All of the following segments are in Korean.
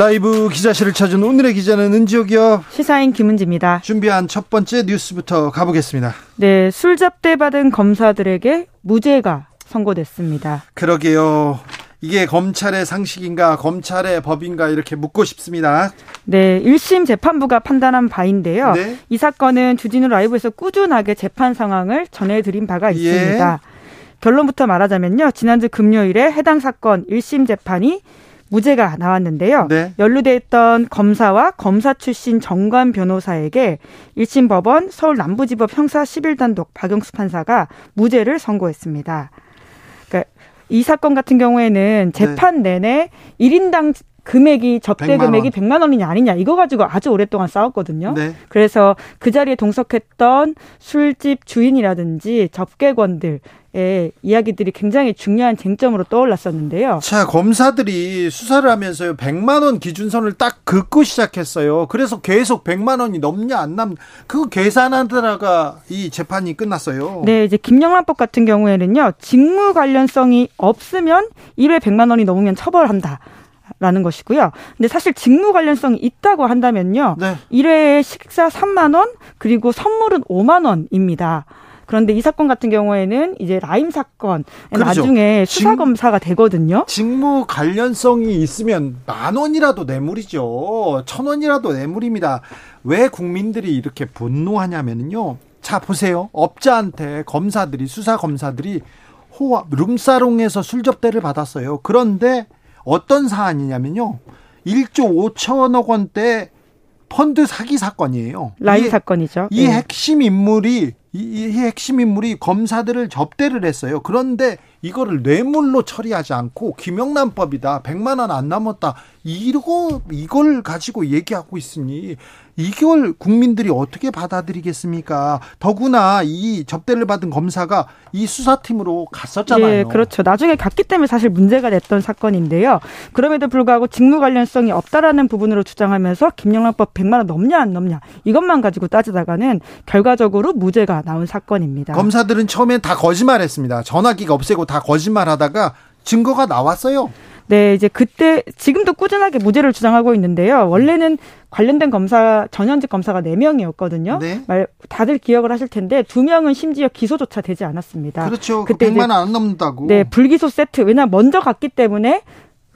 라이브 기자실을 찾은 오늘의 기자는 은지옥이요. 시사인 김은지입니다. 준비한 첫 번째 뉴스부터 가보겠습니다. 네, 술 잡대 받은 검사들에게 무죄가 선고됐습니다. 그러게요. 이게 검찰의 상식인가 검찰의 법인가 이렇게 묻고 싶습니다. 네, 1심 재판부가 판단한 바인데요. 네. 이 사건은 주진우 라이브에서 꾸준하게 재판 상황을 전해드린 바가 예. 있습니다. 예. 결론부터 말하자면요. 지난주 금요일에 해당 사건 1심 재판이 무죄가 나왔는데요. 네. 연루돼 있던 검사와 검사 출신 정관 변호사에게 1심 법원 서울 남부지법 형사 11단독 박영수 판사가 무죄를 선고했습니다. 그러니까 이 사건 같은 경우에는 재판 네. 내내 1인당 금액이 접대 100만 금액이 100만 원이냐 아니냐 이거 가지고 아주 오랫동안 싸웠거든요. 네. 그래서 그 자리에 동석했던 술집 주인이라든지 접객원들 의 이야기들이 굉장히 중요한 쟁점으로 떠올랐었는데요. 자, 검사들이 수사를 하면서요. 100만 원 기준선을 딱 긋고 시작했어요. 그래서 계속 100만 원이 넘냐 안 남, 그거 계산하다가 이 재판이 끝났어요. 네, 이제 김영란법 같은 경우에는요. 직무 관련성이 없으면 1회 100만 원이 넘으면 처벌한다. 라는 것이고요. 근데 사실 직무 관련성이 있다고 한다면요. 네. 1회에 식사 3만 원, 그리고 선물은 5만 원입니다. 그런데 이 사건 같은 경우에는 이제 라임 사건 그렇죠. 나중에 수사 검사가 되거든요. 직무 관련성이 있으면 만 원이라도 뇌물이죠. 천 원이라도 뇌물입니다. 왜 국민들이 이렇게 분노하냐면요. 자 보세요. 업자한테 검사들이 수사 검사들이 호화 룸사롱에서 술 접대를 받았어요. 그런데 어떤 사안이냐면요. 1조 5천억 원대 펀드 사기 사건이에요. 라임 사건이죠. 이 네. 핵심 인물이 이, 이 핵심 인물이 검사들을 접대를 했어요. 그런데 이거를 뇌물로 처리하지 않고 김영란법이다. 100만 원 안 남았다. 이거 이걸 가지고 얘기하고 있으니 이걸 국민들이 어떻게 받아들이겠습니까? 더구나 이 접대를 받은 검사가 이 수사팀으로 갔었잖아요. 네, 그렇죠. 나중에 갔기 때문에 사실 문제가 됐던 사건인데요. 그럼에도 불구하고 직무 관련성이 없다라는 부분으로 주장하면서 김영란법 100만 원 넘냐 안 넘냐 이것만 가지고 따지다가는 결과적으로 무죄가 나온 사건입니다. 검사들은 처음엔 다 거짓말했습니다. 전화기가 없애고 다 거짓말하다가 증거가 나왔어요. 네, 이제 그때 지금도 꾸준하게 무죄를 주장하고 있는데요. 원래는 관련된 검사 전현직 검사가 4명이었거든요. 네. 말 다들 기억을 하실 텐데 2명은 심지어 기소조차 되지 않았습니다. 그렇죠. 그 그때 100만 안 넘는다고. 네, 불기소 세트. 왜냐 먼저 갔기 때문에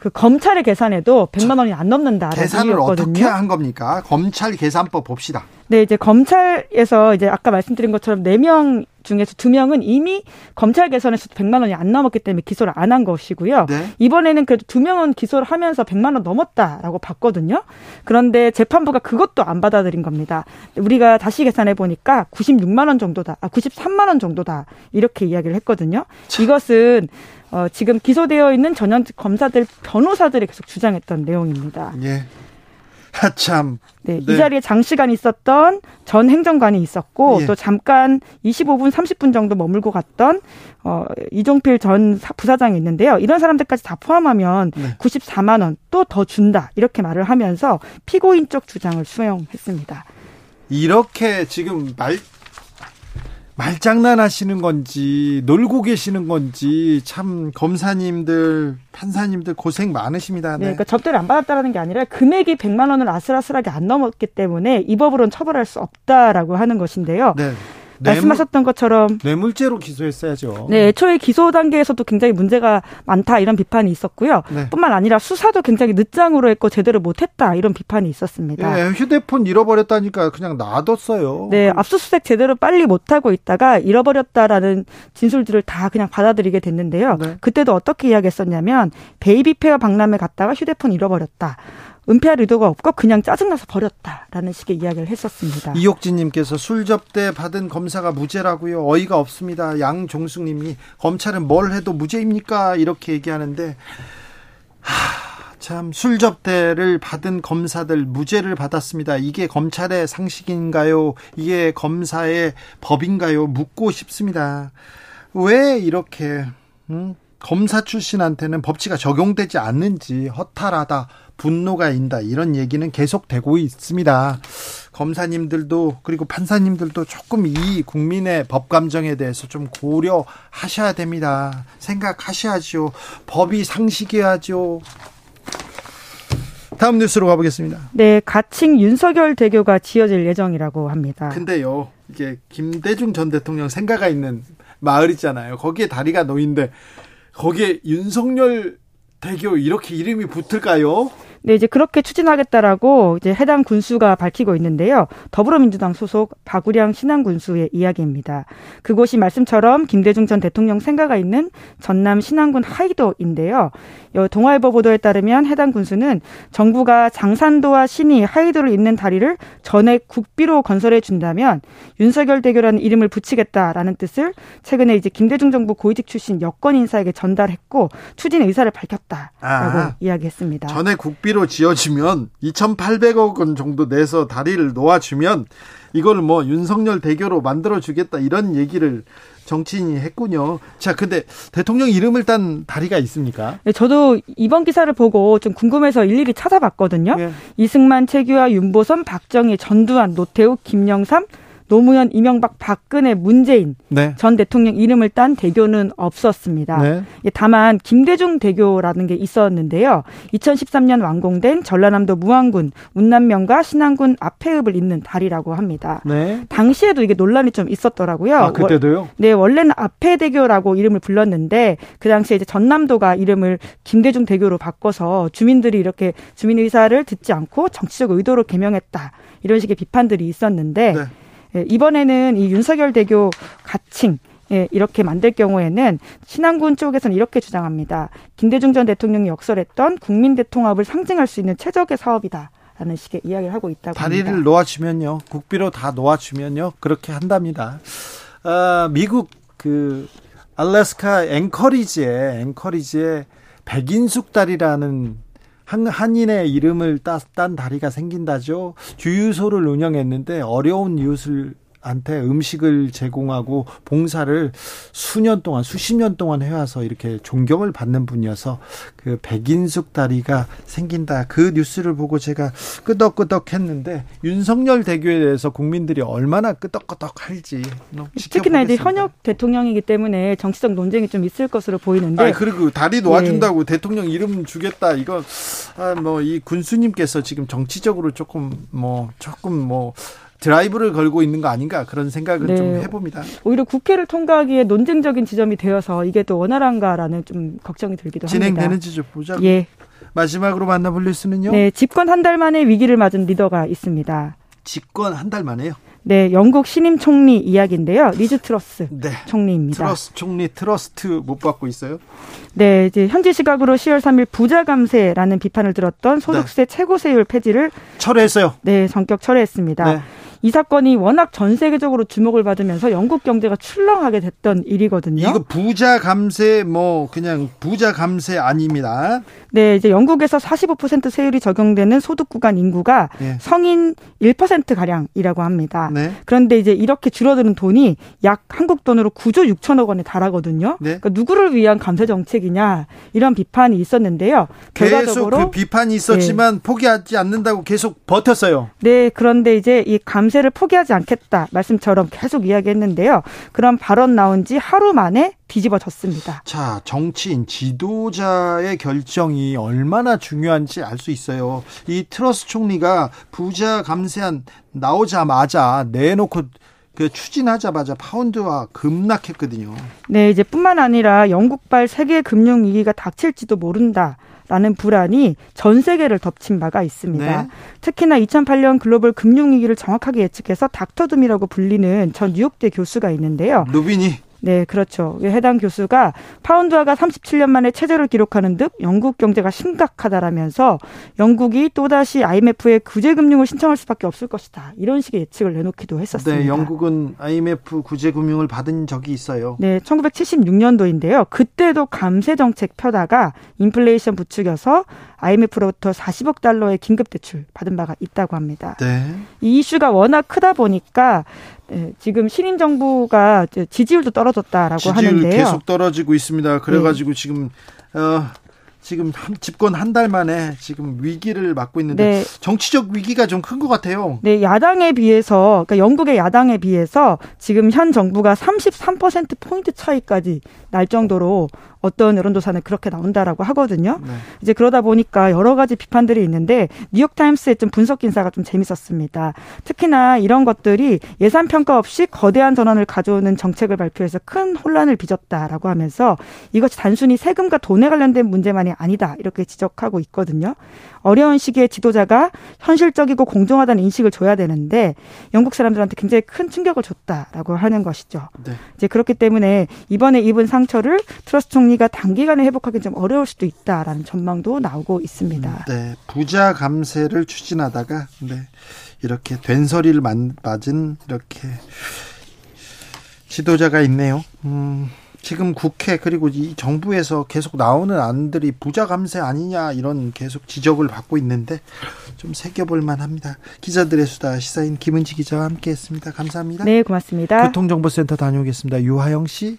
그 검찰의 계산에도 100만 원이 안 넘는다라는 계산을 이유였거든요. 어떻게 한 겁니까? 검찰 계산법 봅시다. 네, 이제 검찰에서 이제 아까 말씀드린 것처럼 4명 중에서 2명은 이미 검찰 개선에서 100만 원이 안 넘었기 때문에 기소를 안 한 것이고요. 네. 이번에는 그래도 2명은 기소를 하면서 100만 원 넘었다라고 봤거든요. 그런데 재판부가 그것도 안 받아들인 겁니다. 우리가 다시 계산해 보니까 96만 원 정도다. 아, 93만 원 정도다. 이렇게 이야기를 했거든요. 참. 이것은 어, 지금 기소되어 있는 전현직 검사들 변호사들이 계속 주장했던 내용입니다. 예. 하참. 네, 네, 이 자리에 장시간 있었던 전 행정관이 있었고 예. 또 잠깐 25분 30분 정도 머물고 갔던 어 이종필 전 부사장이 있는데요. 이런 사람들까지 다 포함하면 네. 94만 원 또 더 준다. 이렇게 말을 하면서 피고인 쪽 주장을 수용했습니다. 이렇게 지금 말 말장난 하시는 건지 놀고 계시는 건지 참 검사님들 판사님들 고생 많으십니다. 네, 네 그러니까 접대를 안 받았다라는 게 아니라 금액이 100만 원을 아슬아슬하게 안 넘었기 때문에 이 법으로는 처벌할 수 없다라고 하는 것인데요. 네. 말씀하셨던 것처럼 뇌물죄로 기소했어야죠. 네, 애초에 기소 단계에서도 굉장히 문제가 많다 이런 비판이 있었고요. 네. 뿐만 아니라 수사도 굉장히 늦장으로 했고 제대로 못했다 이런 비판이 있었습니다. 네, 휴대폰 잃어버렸다니까 그냥 놔뒀어요. 네, 압수수색 제대로 빨리 못하고 있다가 잃어버렸다라는 진술들을 다 그냥 받아들이게 됐는데요. 네. 그때도 어떻게 이야기했었냐면 베이비페어 박람회 갔다가 휴대폰 잃어버렸다. 은폐할 의도가 없고 그냥 짜증나서 버렸다라는 식의 이야기를 했었습니다. 이옥진님께서 술 접대 받은 검사가 무죄라고요. 어이가 없습니다. 양종숙님이 검찰은 뭘 해도 무죄입니까? 이렇게 얘기하는데 하, 참 술 접대를 받은 검사들 무죄를 받았습니다. 이게 검찰의 상식인가요? 이게 검사의 법인가요? 묻고 싶습니다. 왜 이렇게 음? 검사 출신한테는 법치가 적용되지 않는지 허탈하다, 분노가 인다 이런 얘기는 계속되고 있습니다. 검사님들도 그리고 판사님들도 조금 이 국민의 법 감정에 대해서 좀 고려하셔야 됩니다. 생각하셔야죠. 법이 상식이야죠. 다음 뉴스로 가보겠습니다. 네, 가칭 윤석열 대교가 지어질 예정이라고 합니다. 근데요, 이게 김대중 전 대통령 생가가 있는 마을 있잖아요. 거기에 다리가 놓인데 거기에 윤석열 대교 이렇게 이름이 붙을까요? 네, 이제 그렇게 추진하겠다라고 이제 해당 군수가 밝히고 있는데요. 더불어민주당 소속 박우량 신안 군수의 이야기입니다. 그곳이 말씀처럼 김대중 전 대통령 생가가 있는 전남 신안군 하이도인데요. 동아일보 보도에 따르면 해당 군수는 정부가 장산도와 신이 하이도를 잇는 다리를 전액 국비로 건설해 준다면 윤석열 대교라는 이름을 붙이겠다라는 뜻을 최근에 이제 김대중 정부 고위직 출신 여권 인사에게 전달했고 추진 의사를 밝혔다라고 아, 이야기했습니다. 전액 국비로 지어주면 2,800억 원 정도 내서 다리를 놓아주면 이걸 뭐 윤석열 대교로 만들어 주겠다 이런 얘기를 정치인이 했군요. 자, 근데 대통령 이름을 딴 다리가 있습니까? 네, 저도 이번 기사를 보고 좀 궁금해서 일일이 찾아봤거든요. 네. 이승만, 최규하, 윤보선, 박정희, 전두환, 노태우, 김영삼, 노무현, 이명박, 박근혜, 문재인 네. 전 대통령 이름을 딴 대교는 없었습니다. 네. 예, 다만 김대중 대교라는 게 있었는데요. 2013년 완공된 전라남도 무안군 운남면과 신안군 앞해읍을 잇는 다리라고 합니다. 네. 당시에도 이게 논란이 좀 있었더라고요. 아, 그때도요? 네, 원래는 앞해대교라고 이름을 불렀는데 그 당시에 이제 전남도가 이름을 김대중 대교로 바꿔서 주민들이 이렇게 주민 의사를 듣지 않고 정치적 의도로 개명했다. 이런 식의 비판들이 있었는데 네. 예, 이번에는 이 윤석열 대교 가칭 예, 이렇게 만들 경우에는 신안군 쪽에서는 이렇게 주장합니다. 김대중 전 대통령이 역설했던 국민 대통합을 상징할 수 있는 최적의 사업이다. 라는 식의 이야기를 하고 있다고 다리를 합니다. 놓아주면요. 국비로 다 놓아주면요. 그렇게 한답니다. 아, 미국 그 알래스카 앵커리지에 앵커리지에 백인숙 다리라는 한, 한인의 이름을 따, 딴 다리가 생긴다죠. 주유소를 운영했는데 어려운 이웃을 한테 음식을 제공하고 봉사를 수년 동안 수십 년 동안 해와서 이렇게 존경을 받는 분이어서 그 백인숙 다리가 생긴다. 그 뉴스를 보고 제가 끄덕끄덕했는데 윤석열 대교에 대해서 국민들이 얼마나 끄덕끄덕할지 특히나 이제 현역 대통령이기 때문에 정치적 논쟁이 좀 있을 것으로 보이는데 아 그리고 다리 놓아준다고 네. 대통령 이름 주겠다. 이거 아, 뭐 이 군수님께서 지금 정치적으로 조금 뭐 조금 뭐 드라이브를 걸고 있는 거 아닌가 그런 생각을 네. 좀 해봅니다. 오히려 국회를 통과하기에 논쟁적인 지점이 되어서 이게 또 원활한가라는 좀 걱정이 들기도 진행되는지 합니다. 진행되는지 좀 보자. 예. 마지막으로 만나볼 뉴스는요. 네, 집권 한 달 만에 위기를 맞은 리더가 있습니다. 집권 한 달 만에요? 네, 영국 신임 총리 이야기인데요. 리즈 트러스 네. 총리입니다. 트러스 총리 trust 못 받고 있어요? 네, 이제 현지 시각으로 10월 3일 부자 감세라는 비판을 들었던 소득세 네. 최고 세율 폐지를 철회했어요. 네, 전격 철회했습니다. 네. 이 사건이 워낙 전 세계적으로 주목을 받으면서 영국 경제가 출렁하게 됐던 일이거든요. 이거 부자 감세 뭐 그냥 부자 감세 아닙니다. 네, 이제 영국에서 45% 세율이 적용되는 소득 구간 인구가 네. 성인 1% 가량이라고 합니다. 네. 그런데 이제 이렇게 줄어드는 돈이 약 한국 돈으로 9조 6천억 원에 달하거든요. 네. 그러니까 누구를 위한 감세 정책이냐 이런 비판이 있었는데요. 계속 그 비판이 있었지만 네. 포기하지 않는다고 계속 버텼어요. 네, 그런데 이제 이 감세를 포기하지 않겠다 말씀처럼 계속 이야기했는데요. 그런 발언 나온 지 하루 만에 뒤집어졌습니다. 자, 정치인 지도자의 결정이 얼마나 중요한지 알 수 있어요. 이 트러스 총리가 부자 감세안 나오자마자 내놓고 그 추진하자마자 파운드와 급락했거든요. 네, 이제 뿐만 아니라 영국발 세계 금융 위기가 닥칠지도 모른다. 라는 불안이 전 세계를 덮친 바가 있습니다. 네. 특히나 2008년 글로벌 금융위기를 정확하게 예측해서 닥터둠이라고 불리는 전 뉴욕대 교수가 있는데요. 루빈이 네, 그렇죠. 해당 교수가 파운드화가 37년 만에 최저를 기록하는 듯 영국 경제가 심각하다라면서 영국이 또다시 IMF에 구제금융을 신청할 수밖에 없을 것이다. 이런 식의 예측을 내놓기도 했었습니다. 네, 영국은 IMF 구제금융을 받은 적이 있어요. 네, 1976년도인데요. 그때도 감세 정책 펴다가 인플레이션 부추겨서 IMF로부터 40억 달러의 긴급 대출 받은 바가 있다고 합니다. 네. 이 이슈가 워낙 크다 보니까 네, 지금 신임 정부가 지지율도 떨어졌다라고 지지율 하는데요. 계속 떨어지고 있습니다. 그래가지고 네. 지금 어, 지금 집권 한 달 만에 지금 위기를 맞고 있는데 네. 정치적 위기가 좀 큰 것 같아요. 네, 야당에 비해서 그러니까 영국의 야당에 비해서 지금 현 정부가 33% 포인트 차이까지 날 정도로 어떤 여론조사는 그렇게 나온다라고 하거든요. 네. 이제 그러다 보니까 여러 가지 비판들이 있는데 뉴욕타임스의 좀 분석 인사가 좀 재밌었습니다. 특히나 이런 것들이 예산 평가 없이 거대한 전환을 가져오는 정책을 발표해서 큰 혼란을 빚었다라고 하면서 이것이 단순히 세금과 돈에 관련된 문제만이 아니다 이렇게 지적하고 있거든요. 어려운 시기에 지도자가 현실적이고 공정하다는 인식을 줘야 되는데 영국 사람들한테 굉장히 큰 충격을 줬다라고 하는 것이죠. 네. 이제 그렇기 때문에 이번에 입은 상처를 트러스 총리 금리가 단기간에 회복하기 좀 어려울 수도 있다라는 전망도 나오고 있습니다. 음, 네, 부자 감세를 추진하다가 네, 이렇게 된소리를 맞은 이렇게 지도자가 있네요. 음, 지금 국회 그리고 이 정부에서 계속 나오는 안들이 부자 감세 아니냐 이런 계속 지적을 받고 있는데 좀 새겨볼 만합니다. 기자들의 수다 시사인 김은지 기자와 함께했습니다. 감사합니다. 네, 고맙습니다. 교통정보센터 다녀오겠습니다. 유하영 씨.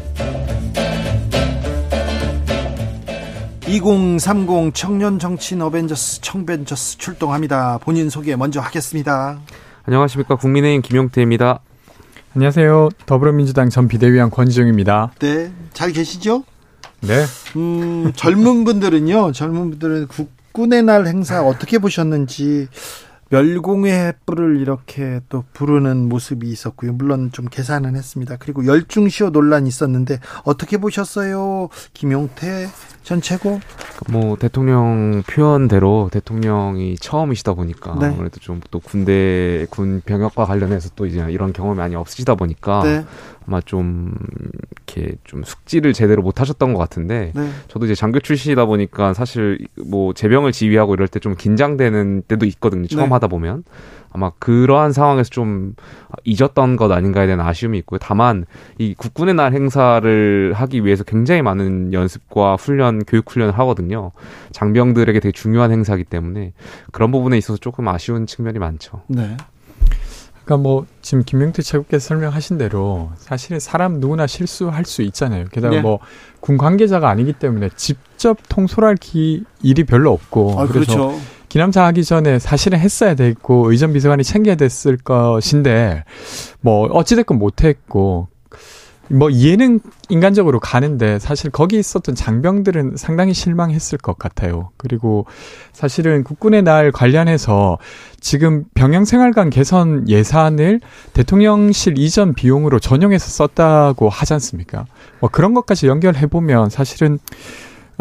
2030 청년 정치인 어벤져스 청벤져스 출동합니다. 본인 소개 먼저 하겠습니다. 안녕하십니까 국민의힘 김용태입니다. 안녕하세요 더불어민주당 전 비대위원 권지정입니다. 네, 잘 계시죠? 네. 음, 젊은 분들은요, 젊은 분들은 국군의 날 행사 어떻게 보셨는지 멸공의 횃불을 이렇게 또 부르는 모습이 있었고요. 물론 좀 계산은 했습니다. 그리고 열중시효 논란이 있었는데 어떻게 보셨어요? 김용태 전 최고? 뭐 대통령 표현대로 대통령이 처음이시다 보니까 네. 아무래도 좀 또 군대 군 병역과 관련해서 또 이제 이런 경험이 많이 없으시다 보니까 네. 아마 좀 이렇게 좀 숙지를 제대로 못 하셨던 것 같은데 네. 저도 이제 장교 출신이다 보니까 사실 뭐 제병을 지휘하고 이럴 때 좀 긴장되는 때도 있거든요. 처음 네. 하다 보면 아마 그러한 상황에서 좀 잊었던 것 아닌가에 대한 아쉬움이 있고요. 다만 이 국군의 날 행사를 하기 위해서 굉장히 많은 연습과 훈련, 교육 훈련을 하거든요. 장병들에게 되게 중요한 행사이기 때문에 그런 부분에 있어서 조금 아쉬운 측면이 많죠. 네. 그러니까 뭐 지금 김명태 최고께서 설명하신 대로 사실 사람 누구나 실수할 수 있잖아요. 게다가 네. 뭐군 관계자가 아니기 때문에 직접 통솔할 기 일이 별로 없고 아, 그래서 그렇죠. 기남차 하기 전에 사실은 했어야 됐고 의전 비서관이 챙겨야 됐을 것인데 뭐 어찌됐건 못했고 뭐 이해는 인간적으로 가는데 사실 거기 있었던 장병들은 상당히 실망했을 것 같아요. 그리고 사실은 국군의 날 관련해서 지금 병영 생활관 개선 예산을 대통령실 이전 비용으로 전용해서 썼다고 하지 않습니까? 뭐 그런 것까지 연결해 보면 사실은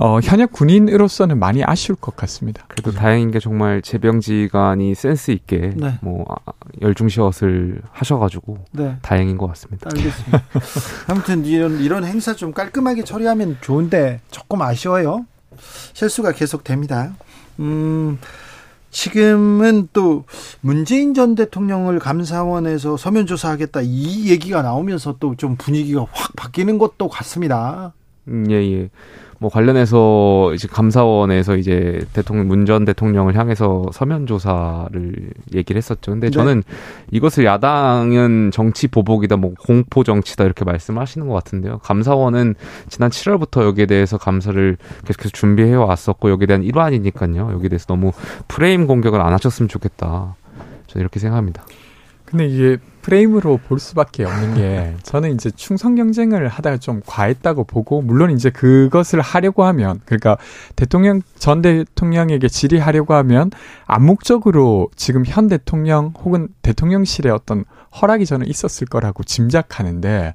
어, 현역 군인으로서는 많이 아쉬울 것 같습니다. 그래도 다행인 게 정말 재병지관이 센스 있게 네. 뭐 아, 열중시엇을 하셔가지고 네. 다행인 것 같습니다. 알겠습니다. 아무튼 이런 이런 행사 좀 깔끔하게 처리하면 좋은데 조금 아쉬워요. 실수가 계속 됩니다. 음. 지금은 또 문재인 전 대통령을 감사원에서 서면 조사하겠다 이 얘기가 나오면서 또 좀 분위기가 확 바뀌는 것도 같습니다. 음, 예, 예. 뭐 관련해서 이제 감사원에서 이제 대통령 문 전 대통령을 향해서 서면 조사를 얘기를 했었죠. 근데 네. 저는 이것을 야당은 정치 보복이다, 뭐 공포 정치다 이렇게 말씀하시는 것 같은데요. 감사원은 지난 7월부터 여기에 대해서 감사를 계속해서 준비해 왔었고 여기에 대한 일환이니까요. 여기에 대해서 너무 프레임 공격을 안 하셨으면 좋겠다. 저는 이렇게 생각합니다. 근데 이게 프레임으로 볼 수밖에 없는 게 저는 이제 충성 경쟁을 하다가 좀 과했다고 보고 물론 이제 그것을 하려고 하면 그러니까 대통령 전 대통령에게 질의하려고 하면 암묵적으로 지금 현 대통령 혹은 대통령실의 어떤 허락이 저는 있었을 거라고 짐작하는데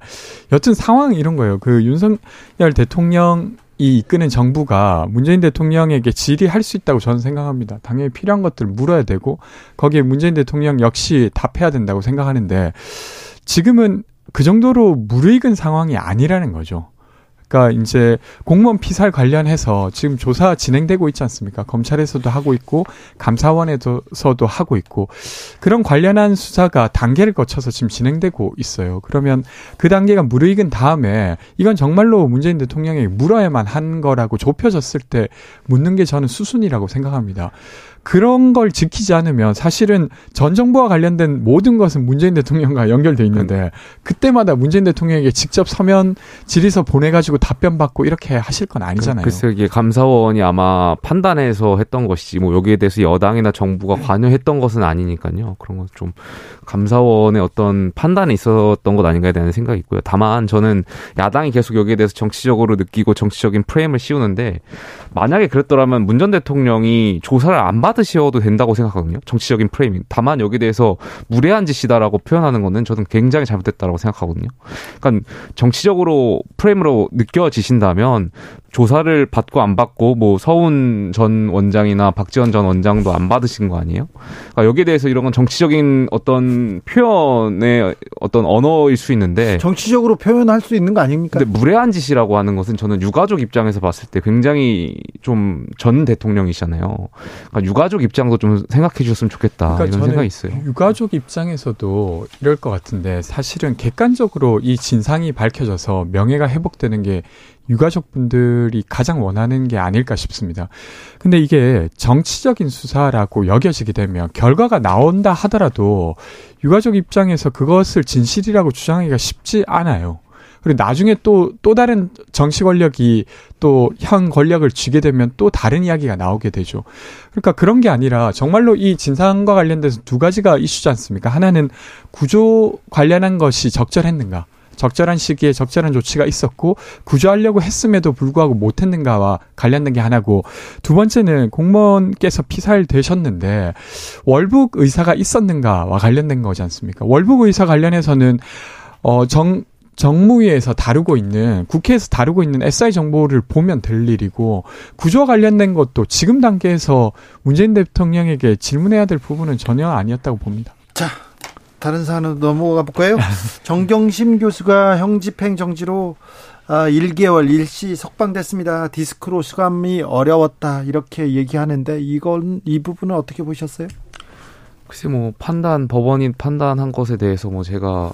여튼 상황이 이런 거예요. 그 윤석열 대통령 이 이끄는 정부가 문재인 대통령에게 질의할 수 있다고 저는 생각합니다. 당연히 필요한 것들을 물어야 되고 거기에 문재인 대통령 역시 답해야 된다고 생각하는데 지금은 그 정도로 무르익은 상황이 아니라는 거죠. 그러니까 이제 공무원 피살 관련해서 지금 조사 진행되고 있지 않습니까? 검찰에서도 하고 있고 감사원에서도 하고 있고 그런 관련한 수사가 단계를 거쳐서 지금 진행되고 있어요. 그러면 그 단계가 무르익은 다음에 이건 정말로 문재인 대통령이 물어야만 한 거라고 좁혀졌을 때 묻는 게 저는 수순이라고 생각합니다. 그런 걸 지키지 않으면 사실은 전 정부와 관련된 모든 것은 문재인 대통령과 연결돼 있는데 그때마다 문재인 대통령에게 직접 서면 질의서 보내가지고 답변 받고 이렇게 하실 건 아니잖아요. 글쎄 이게 감사원이 아마 판단해서 했던 것이지 뭐 여기에 대해서 여당이나 정부가 관여했던 것은 아니니까요. 그런 건 좀 감사원의 어떤 판단이 있었던 것 아닌가에 대한 생각이 있고요. 다만 저는 야당이 계속 여기에 대해서 정치적으로 느끼고 정치적인 프레임을 씌우는데 만약에 그랬더라면 문 전 대통령이 조사를 안 받. 받으셔도 된다고 생각하거든요. 정치적인 프레이밍. 다만 여기 에 대해서 무례한 짓이다라고 표현하는 거는 저는 굉장히 잘못됐다라고 생각하거든요. 그러니까 정치적으로 프레임으로 느껴지신다면 조사를 받고 안 받고 뭐 서훈 전 원장이나 박지원 전 원장도 안 받으신 거 아니에요? 그러니까 여기에 대해서 이런 건 정치적인 어떤 표현의 어떤 언어일 수 있는데 정치적으로 표현할 수 있는 거 아닙니까? 근데 무례한 짓이라고 하는 것은 저는 유가족 입장에서 봤을 때 굉장히 좀 전 대통령이잖아요. 그러니까 유가족 입장도 좀 생각해 주셨으면 좋겠다 그러니까 이런 생각이 있어요. 유가족 입장에서도 이럴 것 같은데 사실은 객관적으로 이 진상이 밝혀져서 명예가 회복되는 게 유가족분들이 가장 원하는 게 아닐까 싶습니다. 근데 이게 정치적인 수사라고 여겨지게 되면 결과가 나온다 하더라도 유가족 입장에서 그것을 진실이라고 주장하기가 쉽지 않아요. 그리고 나중에 또, 또 다른 정치 권력이 또 현 권력을 쥐게 되면 또 다른 이야기가 나오게 되죠. 그러니까 그런 게 아니라 정말로 이 진상과 관련돼서 두 가지가 이슈지 않습니까? 하나는 구조 관련한 것이 적절했는가. 적절한 시기에 적절한 조치가 있었고 구조하려고 했음에도 불구하고 못했는가와 관련된 게 하나고 두 번째는 공무원께서 피살되셨는데 월북 의사가 있었는가와 관련된 거지 않습니까? 월북 의사 관련해서는 어 정 정무위에서 다루고 있는 국회에서 다루고 있는 SI 정보를 보면 될 일이고 구조 관련된 것도 지금 단계에서 문재인 대통령에게 질문해야 될 부분은 전혀 아니었다고 봅니다. 자, 다른 사안으로 넘어가 볼까요? 정경심 교수가 형집행 정지로 1개월 아, 일시 석방됐습니다. 디스크로 수감이 어려웠다 이렇게 얘기하는데 이건 이 부분은 어떻게 보셨어요? 글쎄 뭐 판단 법원이 판단한 것에 대해서 뭐 제가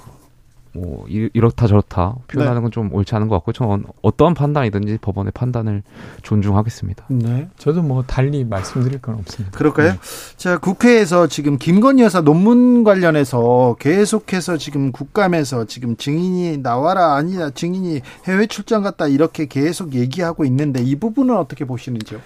뭐 이렇다 저렇다 표현하는 네. 건좀 옳지 않은 것 같고 저는 어떠한 판단이든지 법원의 판단을 존중하겠습니다. 네. 저도 뭐 달리 말씀드릴 건 없습니다. 그럴까요? 네. 자, 국회에서 지금 김건희 여사 논문 관련해서 계속해서 지금 국감에서 지금 증인이 나와라 아니야 증인이 해외 출장 갔다 이렇게 계속 얘기하고 있는데 이 부분은 어떻게 보시는지요?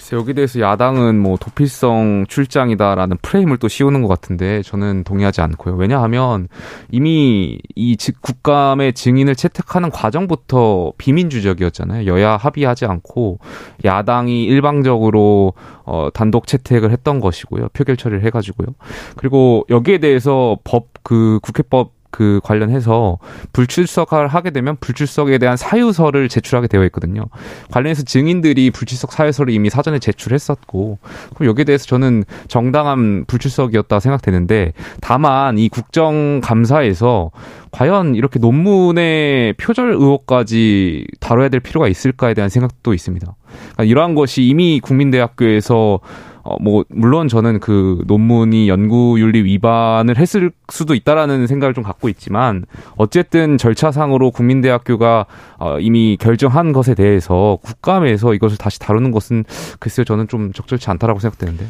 글쎄 여기 대해서 야당은 뭐 도피성 출장이다라는 프레임을 또 씌우는 것 같은데 저는 동의하지 않고요. 왜냐하면 이미 이 국감의 증인을 채택하는 과정부터 비민주적이었잖아요. 여야 합의하지 않고 야당이 일방적으로 어 단독 채택을 했던 것이고요. 표결 처리를 해가지고요. 그리고 여기에 대해서 법 그 국회법 그 관련해서 불출석을 하게 되면 불출석에 대한 사유서를 제출하게 되어 있거든요. 관련해서 증인들이 불출석 사유서를 이미 사전에 제출했었고 그럼 여기에 대해서 저는 정당한 불출석이었다 생각되는데 다만 이 국정감사에서 과연 이렇게 논문의 표절 의혹까지 다뤄야 될 필요가 있을까에 대한 생각도 있습니다. 그러니까 이러한 것이 이미 국민대학교에서 어, 뭐, 물론 저는 그 논문이 연구윤리 위반을 했을 수도 있다라는 생각을 좀 갖고 있지만, 어쨌든 절차상으로 국민대학교가 어, 이미 결정한 것에 대해서 국감에서 이것을 다시 다루는 것은 글쎄요, 저는 좀 적절치 않다라고 생각되는데.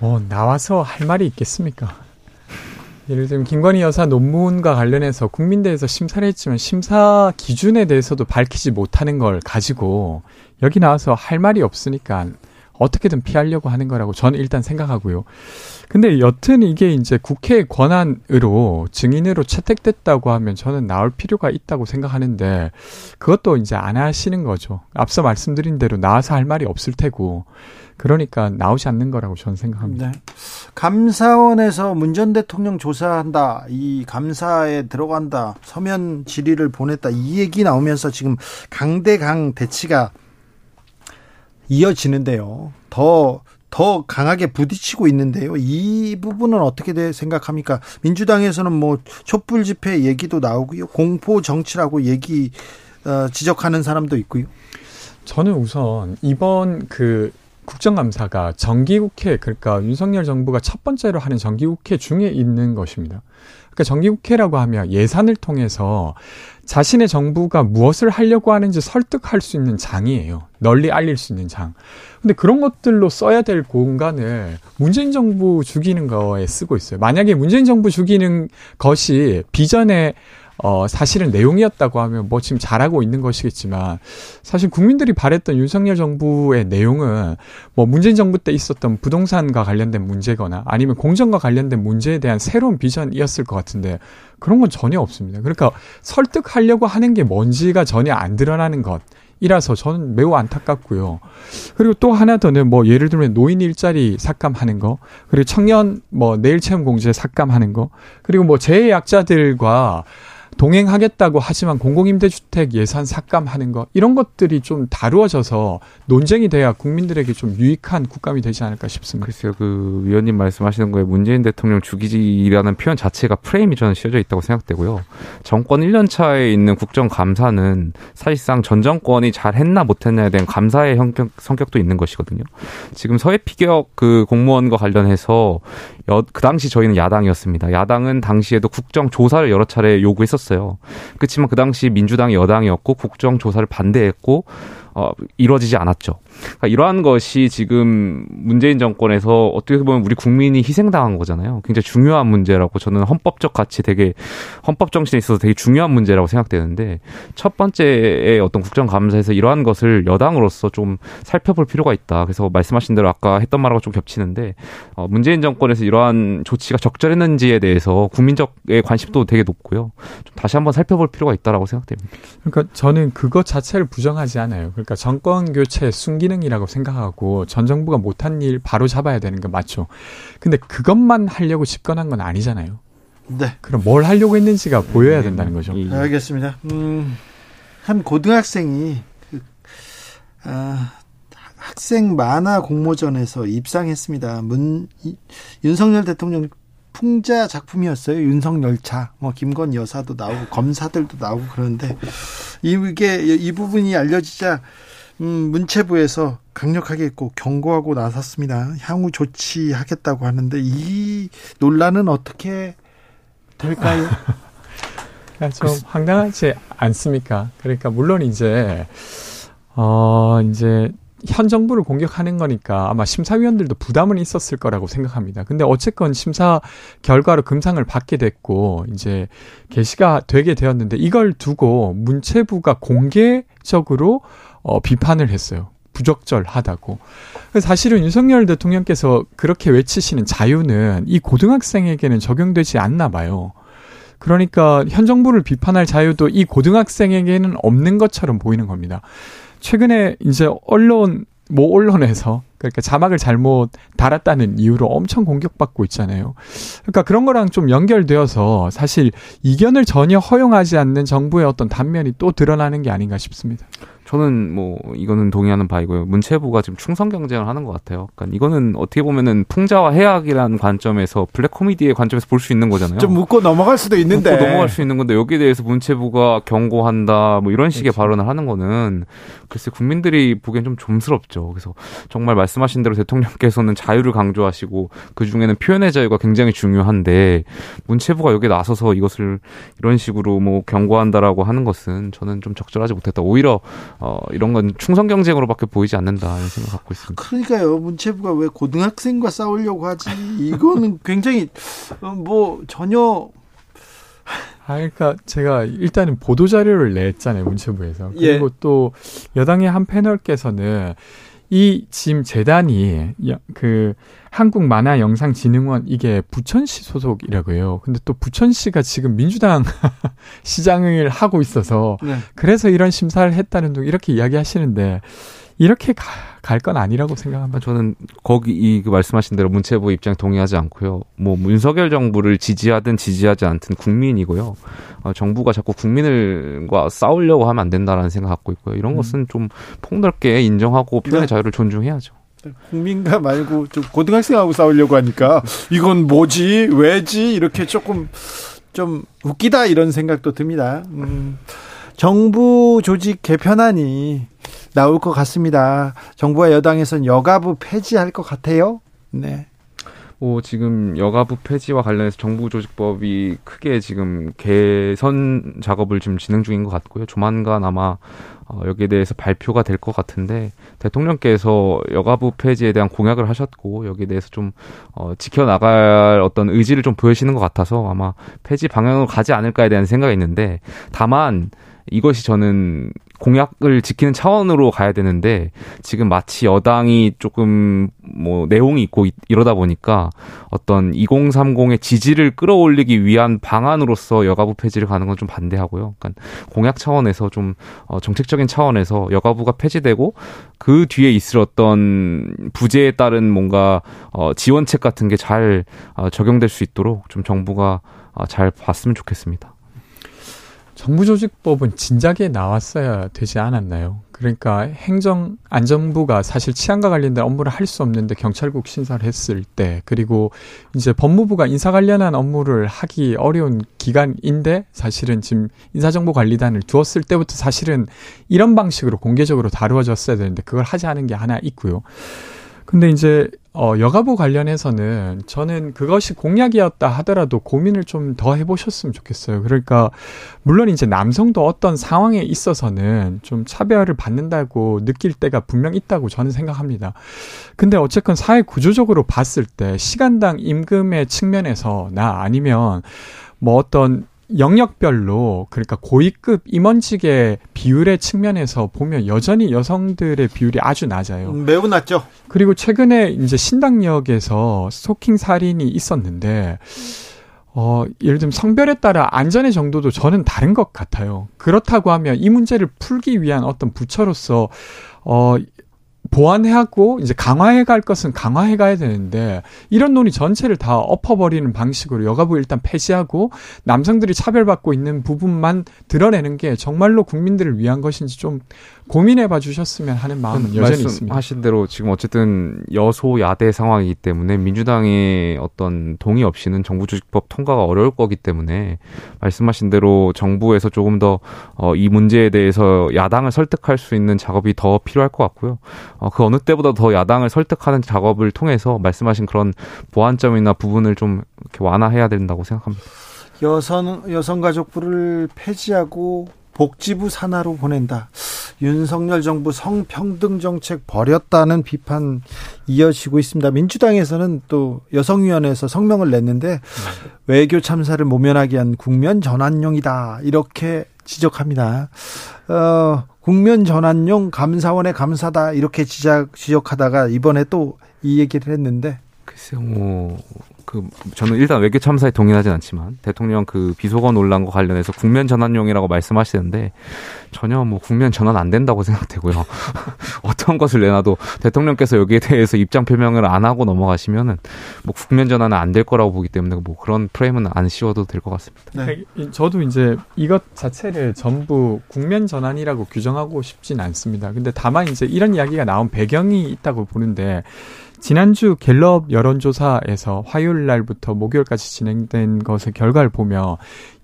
뭐, 나와서 할 말이 있겠습니까? 예를 들면 김건희 여사 논문과 관련해서 국민대에서 심사를 했지만 심사 기준에 대해서도 밝히지 못하는 걸 가지고 여기 나와서 할 말이 없으니까 어떻게든 피하려고 하는 거라고 저는 일단 생각하고요. 근데 여튼 이게 이제 국회 권한으로 증인으로 채택됐다고 하면 저는 나올 필요가 있다고 생각하는데 그것도 이제 안 하시는 거죠. 앞서 말씀드린 대로 나와서 할 말이 없을 테고 그러니까 나오지 않는 거라고 저는 생각합니다. 네. 감사원에서 문전 대통령 조사한다. 이 감사에 들어간다. 서면 질의를 보냈다. 이 얘기 나오면서 지금 강대강 대치가 이어지는데요. 더, 더 강하게 부딪히고 있는데요. 이 부분은 어떻게 생각합니까? 민주당에서는 뭐 촛불 집회 얘기도 나오고요. 공포 정치라고 얘기, 어, 지적하는 사람도 있고요. 저는 우선 이번 그 국정감사가 정기국회 그러니까 윤석열 정부가 첫 번째로 하는 정기국회 중에 있는 것입니다. 그러니까 정기국회라고 하면 예산을 통해서 자신의 정부가 무엇을 하려고 하는지 설득할 수 있는 장이에요. 널리 알릴 수 있는 장. 근데 그런 것들로 써야 될 공간을 문재인 정부 죽이는 거에 쓰고 있어요. 만약에 문재인 정부 죽이는 것이 비전에 어, 사실은 내용이었다고 하면 뭐 지금 잘하고 있는 것이겠지만 사실 국민들이 바랬던 윤석열 정부의 내용은 뭐 문재인 정부 때 있었던 부동산과 관련된 문제거나 아니면 공정과 관련된 문제에 대한 새로운 비전이었을 것 같은데 그런 건 전혀 없습니다. 그러니까 설득하려고 하는 게 뭔지가 전혀 안 드러나는 것. 이라서 저는 매우 안타깝고요. 그리고 또 하나 더는 뭐 예를 들면 노인 일자리 삭감하는 거, 그리고 청년 뭐 내일 체험 공제 삭감하는 거, 그리고 뭐 재해약자들과 동행하겠다고 하지만 공공임대주택 예산 삭감하는 것 이런 것들이 좀 다루어져서 논쟁이 돼야 국민들에게 좀 유익한 국감이 되지 않을까 싶습니다. 글쎄요, 그 위원님 말씀하시는 거에 문재인 대통령 죽이지라는 표현 자체가 프레임이 저는 씌어져 있다고 생각되고요. 정권 1년 차에 있는 국정감사는 사실상 전 정권이 잘했나 못했냐에 대한 감사의 성격, 성격도 있는 것이거든요. 지금 서해 피격 그 공무원과 관련해서 여, 그 당시 저희는 야당이었습니다. 야당은 당시에도 국정 조사를 여러 차례 요구했었습니다. 있었어요. 그렇지만 그 당시 민주당이 여당이었고 국정 조사를 반대했고 어, 이루어지지 않았죠. 그러니까 이러한 것이 지금 문재인 정권에서 어떻게 보면 우리 국민이 희생당한 거잖아요. 굉장히 중요한 문제라고 저는 헌법적 가치 되게 헌법 정신에 있어서 되게 중요한 문제라고 생각되는데 첫 번째의 어떤 국정감사에서 이러한 것을 여당으로서 좀 살펴볼 필요가 있다. 그래서 말씀하신 대로 아까 했던 말하고 좀 겹치는데 어, 문재인 정권에서 이러한 조치가 적절했는지에 대해서 국민적의 관심도 되게 높고요. 좀 다시 한번 살펴볼 필요가 있다라고 생각됩니다. 그러니까 저는 그것 자체를 부정하지 않아요. 그러니까 정권 교체 순기능이라고 생각하고 전 정부가 못한 일 바로 잡아야 되는 건 맞죠. 근데 그것만 하려고 집권한 건 아니잖아요. 네. 그럼 뭘 하려고 했는지가 보여야 된다는 거죠. 네, 알겠습니다. 음, 한 고등학생이 그, 아, 학생 만화 공모전에서 입상했습니다. 문 윤석열 대통령 풍자 작품이었어요. 윤석열차. 뭐 김건 여사도 나오고 검사들도 나오고 그러는데 이게 이 부분이 알려지자 음, 문체부에서 강력하게 했고 경고하고 나섰습니다. 향후 조치하겠다고 하는데 이 논란은 어떻게 될까요? 좀 황당하지 않습니까? 그러니까 물론 이제 어 이제 현 정부를 공격하는 거니까 아마 심사위원들도 부담은 있었을 거라고 생각합니다. 근데 어쨌건 심사 결과로 금상을 받게 됐고 이제 게시가 되게 되었는데 이걸 두고 문체부가 공개적으로 어 비판을 했어요. 부적절하다고. 사실은 윤석열 대통령께서 그렇게 외치시는 자유는 이 고등학생에게는 적용되지 않나 봐요. 그러니까 현 정부를 비판할 자유도 이 고등학생에게는 없는 것처럼 보이는 겁니다. 최근에 이제 언론 모 언론에서 그러니까 자막을 잘못 달았다는 이유로 엄청 공격받고 있잖아요. 그러니까 그런 거랑 좀 연결되어서 사실 이견을 전혀 허용하지 않는 정부의 어떤 단면이 또 드러나는 게 아닌가 싶습니다. 저는 뭐 이거는 동의하는 바이고요. 문체부가 지금 충성 경쟁을 하는 것 같아요. 그러니까 이거는 어떻게 보면은 풍자와 해악이라는 관점에서 블랙 코미디의 관점에서 볼 수 있는 거잖아요. 좀 묻고 넘어갈 수도 있는데 묻고 넘어갈 수 있는 건데 여기에 대해서 문체부가 경고한다 뭐 이런 식의 그렇죠. 발언을 하는 거는 글쎄 국민들이 보기엔 좀 좀스럽죠. 그래서 정말 말씀하신 대로 대통령께서는 자유를 강조하시고 그 중에는 표현의 자유가 굉장히 중요한데 문체부가 여기에 나서서 이것을 이런 식으로 뭐 경고한다라고 하는 것은 저는 좀 적절하지 못했다. 오히려 어, 이런 건 충성 경쟁으로밖에 보이지 않는다는 생각 갖고 있습니다. 그러니까요. 문체부가 왜 고등학생과 싸우려고 하지? 이거는 굉장히 어, 뭐 전혀 아, 그러니까 제가 일단은 보도 자료를 냈잖아요 문체부에서 예. 그리고 예. 또 여당의 한 패널께서는 이 지금 재단이 그 한국 만화 영상 진흥원 이게 부천시 소속이라고 해요. 근데 또 부천시가 지금 민주당 시장을 하고 있어서 네. 그래서 이런 심사를 했다는 둥 이렇게 이야기하시는데 이렇게 갈 건 아니라고 생각합니다. 저는 거기 이그 말씀하신 대로 문체부 입장 동의하지 않고요. 뭐 윤석열 정부를 지지하든 지지하지 않든 국민이고요. 어, 정부가 자꾸 국민을과 싸우려고 하면 안 된다라는 생각 갖고 있고요. 이런 음. 것은 좀 폭넓게 인정하고 표현의 네. 자유를 존중해야죠. 국민과 말고 좀 고등학생하고 싸우려고 하니까 이건 뭐지 왜지 이렇게 조금 좀 웃기다 이런 생각도 듭니다. 음. 정부 조직 개편안이 나올 것 같습니다. 정부와 여당에서는 여가부 폐지할 것 같아요. 네. 뭐 지금 여가부 폐지와 관련해서 정부 조직법이 크게 지금 개선 작업을 지금 진행 중인 것 같고요. 조만간 아마 어, 여기에 대해서 발표가 될 것 같은데 대통령께서 여가부 폐지에 대한 공약을 하셨고 여기에 대해서 좀 어, 지켜나갈 어떤 의지를 좀 보여주시는 것 같아서 아마 폐지 방향으로 가지 않을까에 대한 생각이 있는데 다만 이것이 저는 공약을 지키는 차원으로 가야 되는데 지금 마치 여당이 조금 뭐 내용이 있고 이러다 보니까 어떤 2030의 지지를 끌어올리기 위한 방안으로서 여가부 폐지를 가는 건 좀 반대하고요. 그러니까 공약 차원에서 좀 어, 정책적인 차원에서 여가부가 폐지되고 그 뒤에 있을 어떤 부재에 따른 뭔가 어, 지원책 같은 게잘 어, 적용될 수 있도록 좀 정부가 어, 잘 봤으면 좋겠습니다. 정부조직법은 진작에 나왔어야 되지 않았나요? 그러니까 행정 안전부가 사실 치안과 관련된 업무를 할 수 없는데 경찰국 신설을 했을 때 그리고 이제 법무부가 인사 관련한 업무를 하기 어려운 기간인데 사실은 지금 인사정보관리단을 두었을 때부터 사실은 이런 방식으로 공개적으로 다루어졌어야 되는데 그걸 하지 않은 게 하나 있고요. 근데 이제 어, 여가부 관련해서는 저는 그것이 공약이었다 하더라도 고민을 좀 더 해보셨으면 좋겠어요. 그러니까, 물론 이제 남성도 어떤 상황에 있어서는 좀 차별을 받는다고 느낄 때가 분명 있다고 저는 생각합니다. 근데 어쨌건 사회 구조적으로 봤을 때 시간당 임금의 측면에서 나 아니면 뭐 어떤 영역별로 그러니까 고위급 임원직의 비율의 측면에서 보면 여전히 여성들의 비율이 아주 낮아요. 음, 매우 낮죠. 그리고 최근에 이제 신당역에서 스토킹 살인이 있었는데 어, 예를 들면 성별에 따라 안전의 정도도 저는 다른 것 같아요. 그렇다고 하면 이 문제를 풀기 위한 어떤 부처로서 어, 보완해하고 이제 강화해 갈 것은 강화해 가야 되는데 이런 논의 전체를 다 엎어버리는 방식으로 여가부 일단 폐지하고 남성들이 차별받고 있는 부분만 드러내는 게 정말로 국민들을 위한 것인지 좀 고민해 봐 주셨으면 하는 마음은 여전히 있습니다. 하신 대로 지금 어쨌든 여소야대 상황이기 때문에 민주당의 어떤 동의 없이는 정부 조직법 통과가 어려울 거기 때문에 말씀하신 대로 정부에서 조금 더이 어, 문제에 대해서 야당을 설득할 수 있는 작업이 더 필요할 것 같고요. 어, 그 어느 때보다 더 야당을 설득하는 작업을 통해서 말씀하신 그런 보완점이나 부분을 좀 이렇게 완화해야 된다고 생각합니다. 여성 여성가족부를 폐지하고 복지부 산하로 보낸다. 윤석열 정부 성평등 정책 버렸다는 비판 이어지고 있습니다. 민주당에서는 또 여성위원회에서 성명을 냈는데 외교 참사를 모면하기 위한 국면 전환용이다 이렇게 지적합니다. 어, 국면 전환용 감사원의 감사다 이렇게 지적 지적하다가 이번에 또 이 얘기를 했는데 글쎄요, 뭐 그 저는 일단 외교 참사에 동의하진 않지만 대통령 그 비속어 논란과 관련해서 국면 전환용이라고 말씀하시는데 전혀 뭐 국면 전환 안 된다고 생각되고요. 어떤 것을 내놔도 대통령께서 여기에 대해서 입장 표명을 안 하고 넘어가시면은 뭐 국면 전환은 안 될 거라고 보기 때문에 뭐 그런 프레임은 안 씌워도 될 것 같습니다. 네. 저도 이제 이것 자체를 전부 국면 전환이라고 규정하고 싶진 않습니다. 근데 다만 이제 이런 이야기가 나온 배경이 있다고 보는데 지난주 갤럽 여론조사에서 화요일 날부터 목요일까지 진행된 것의 결과를 보면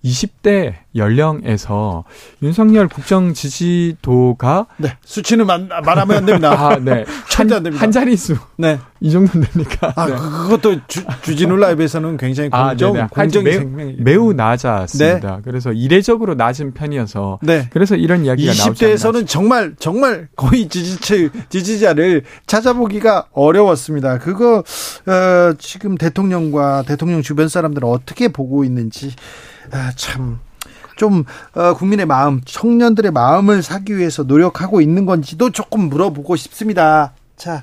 20대 연령에서 윤석열 국정 지지도가 네 수치는 말, 말하면 안 됩니다. 아, 네. 한, 한 자릿수. 네. 이 정도 됩니까? 아, 네. 그것도 주, 주진우 라이브에서는 굉장히 공정, 아, 공정이 매우, 생명이 매우 낮았습니다. 네. 그래서 이례적으로 낮은 편이어서 네. 그래서 이런 이야기가 나오지 20대에서는 정말 정말 거의 지지체 지지자를 찾아보기가 어려웠습니다. 그거 어, 지금 대통령과 대통령 주변 사람들은 어떻게 보고 있는지 아, 참. 좀 어, 국민의 마음, 청년들의 마음을 사기 위해서 노력하고 있는 건지도 조금 물어보고 싶습니다. 자,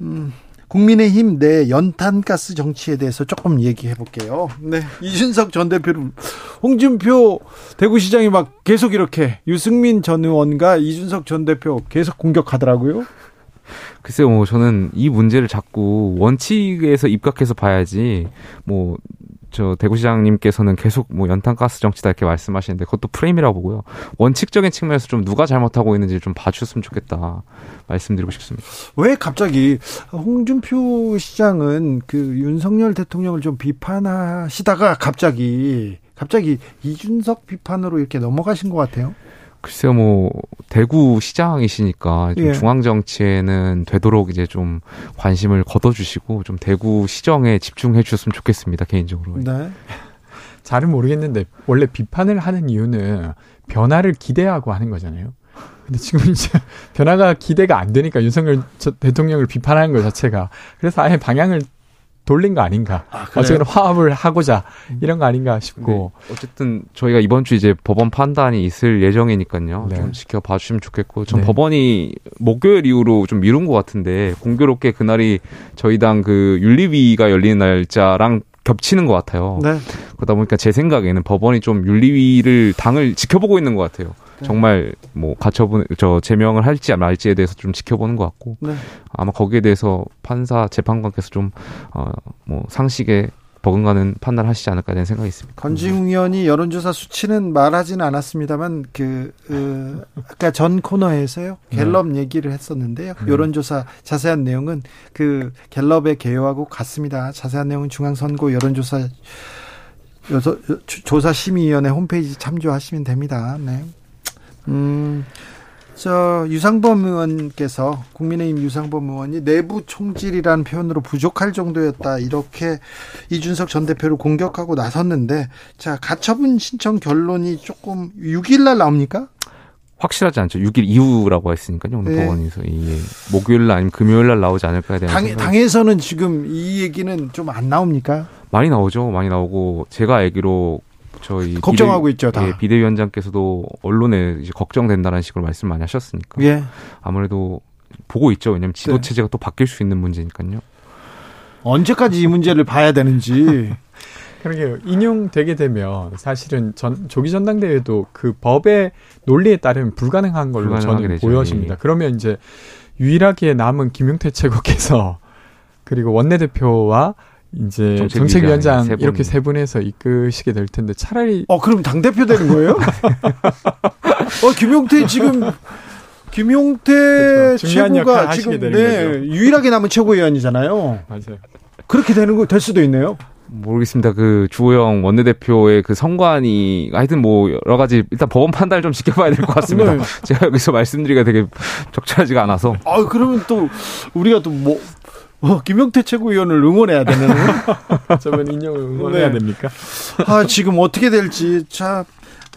음, 국민의힘 내 연탄가스 정치에 대해서 조금 얘기해 볼게요. 네. 이준석 전 대표를 홍준표 대구시장이 막 계속 이렇게 유승민 전 의원과 이준석 전 대표 계속 공격하더라고요. 글쎄요, 뭐 저는 이 문제를 자꾸 원칙에서 입각해서 봐야지 뭐 저 대구시장님께서는 계속 뭐 연탄가스 정치다 이렇게 말씀하시는데 그것도 프레임이라고 보고요. 원칙적인 측면에서 좀 누가 잘못하고 있는지 좀 봐주셨으면 좋겠다 말씀드리고 싶습니다. 왜 갑자기 홍준표 시장은 그 윤석열 대통령을 좀 비판하시다가 갑자기 갑자기 이준석 비판으로 이렇게 넘어가신 것 같아요? 글쎄요, 뭐 대구 시장이시니까 좀 예. 중앙 정치에는 되도록 이제 좀 관심을 걷어주시고 좀 대구 시정에 집중해 주셨으면 좋겠습니다 개인적으로. 네. 잘은 모르겠는데 원래 비판을 하는 이유는 변화를 기대하고 하는 거잖아요. 근데 지금 이제 변화가 기대가 안 되니까 윤석열 대통령을 비판하는 것 자체가 그래서 아예 방향을 돌린 거 아닌가. 아, 어쨌든 화합을 하고자 음. 이런 거 아닌가 싶고. 네. 어쨌든 저희가 이번 주 이제 법원 판단이 있을 예정이니까요. 네. 좀 지켜봐 주시면 좋겠고. 전 네. 법원이 목요일 이후로 좀 미룬 것 같은데 공교롭게 그날이 저희 당 그 윤리위가 열리는 날짜랑 겹치는 것 같아요. 네. 그러다 보니까 제 생각에는 법원이 좀 윤리위를 당을 지켜보고 있는 것 같아요. 네. 정말 뭐 가처분 저 제명을 할지 말지에 대해서 좀 지켜보는 것 같고 네. 아마 거기에 대해서 판사 재판관께서 좀어뭐 상식에 버금가는 판단을 하시지 않을까 되는 생각이 있습니다. 권지웅 의원이 여론조사 수치는 말하지는 않았습니다만 그, 그 아까 전 코너에서요 갤럽 네. 얘기를 했었는데요. 네. 여론조사 자세한 내용은 그 갤럽의 개요하고 같습니다. 자세한 내용은 중앙선거 여론조사 조사심의위원회 홈페이지 참조하시면 됩니다. 네. 음, 저 유상범 의원께서 국민의힘 유상범 의원이 내부 총질이라는 표현으로 부족할 정도였다 이렇게 이준석 전 대표를 공격하고 나섰는데 자 가처분 신청 결론이 조금 6일 날 나옵니까? 확실하지 않죠. 6일 이후라고 했으니까요. 오늘 네. 법원에서 이 목요일 날 아니면 금요일 날 나오지 않을까에 대한 당, 당에서는 지금 이 얘기는 좀 안 나옵니까? 많이 나오죠. 많이 나오고 제가 알기로 저희 걱정하고 비대, 있죠. 다. 예, 비대위원장께서도 언론에 이제 걱정된다는 식으로 말씀 많이 하셨으니까. 예. 아무래도 보고 있죠. 왜냐하면 지도 네. 체제가 또 바뀔 수 있는 문제니까요. 언제까지 이 문제를 봐야 되는지. 그러게요. 인용되게 되면 사실은 전 조기 전당대회도 그 법의 논리에 따르면 불가능한 걸로 저는 되죠. 보여집니다. 예. 그러면 이제 유일하게 남은 김용태 최고께서 그리고 원내대표와 이제 정책위원장, 정책위원장 세 이렇게 세 분에서 이끄시게 될 텐데 차라리 어 그럼 당 대표 되는 거예요? 어 김용태 지금 김용태 그렇죠. 최고가 지금 네, 유일하게 남은 최고위원이잖아요. 맞아요. 그렇게 되는 거 될 수도 있네요. 모르겠습니다. 그 주호영 원내대표의 그 성관이 하여튼 뭐 여러 가지 일단 법원 판단을 좀 지켜봐야 될 것 같습니다. 네. 제가 여기서 말씀드리기가 되게 적절하지가 않아서. 아 그러면 또 우리가 또뭐 어, 김용태 최고위원을 응원해야 되는. 저번 인용을 응원해야 네. 됩니까? 아, 지금 어떻게 될지 자,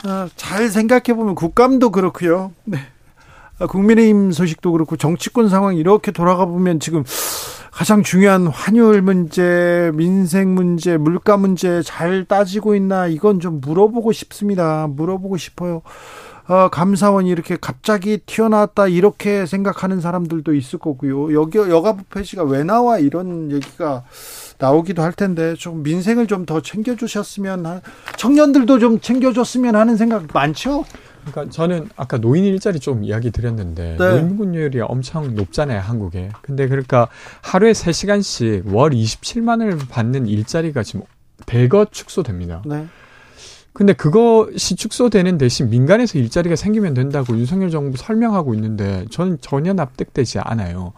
아, 잘 생각해 보면 국감도 그렇고요. 네. 아, 국민의힘 소식도 그렇고 정치권 상황 이렇게 돌아가 보면 지금 가장 중요한 환율 문제, 민생 문제, 물가 문제 잘 따지고 있나 이건 좀 물어보고 싶습니다. 물어보고 싶어요. 어, 감사원이 이렇게 갑자기 튀어나왔다 이렇게 생각하는 사람들도 있을 거고요. 여기 여가부 폐지가 왜 나와 이런 얘기가 나오기도 할 텐데 좀 민생을 좀 더 챙겨주셨으면 청년들도 좀 챙겨줬으면 하는 생각 많죠. 그러니까 저는 아까 노인 일자리 좀 이야기 드렸는데 네. 노인분율이 엄청 높잖아요 한국에. 근데 그러니까 하루에 3 시간씩 월 27만을 받는 일자리가 지금 대거 축소됩니다. 네. 근데 그것이 축소되는 대신 민간에서 일자리가 생기면 된다고 윤석열 정부 설명하고 있는데 저는 전혀 납득되지 않아요.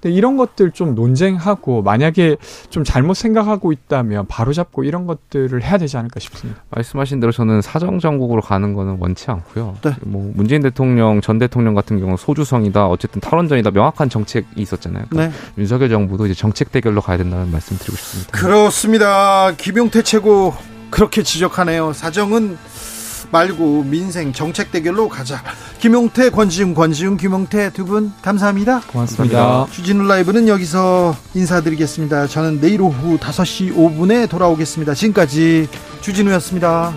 근데 이런 것들 좀 논쟁하고 만약에 좀 잘못 생각하고 있다면 바로잡고 이런 것들을 해야 되지 않을까 싶습니다. 말씀하신 대로 저는 사정 정국으로 가는 거는 원치 않고요. 네. 뭐 문재인 대통령 전 대통령 같은 경우 는 소주성이다 어쨌든 탈원전이다 명확한 정책이 있었잖아요. 그러니까 네. 윤석열 정부도 이제 정책 대결로 가야 된다는 말씀 드리고 싶습니다. 그렇습니다. 김용태 최고 그렇게 지적하네요. 사정은 말고 민생 정책 대결로 가자. 김용태, 권지웅, 권지웅, 김용태 두 분 감사합니다. 고맙습니다. 주진우 라이브는 여기서 인사드리겠습니다. 저는 내일 오후 5시 5분에 돌아오겠습니다. 지금까지 주진우였습니다.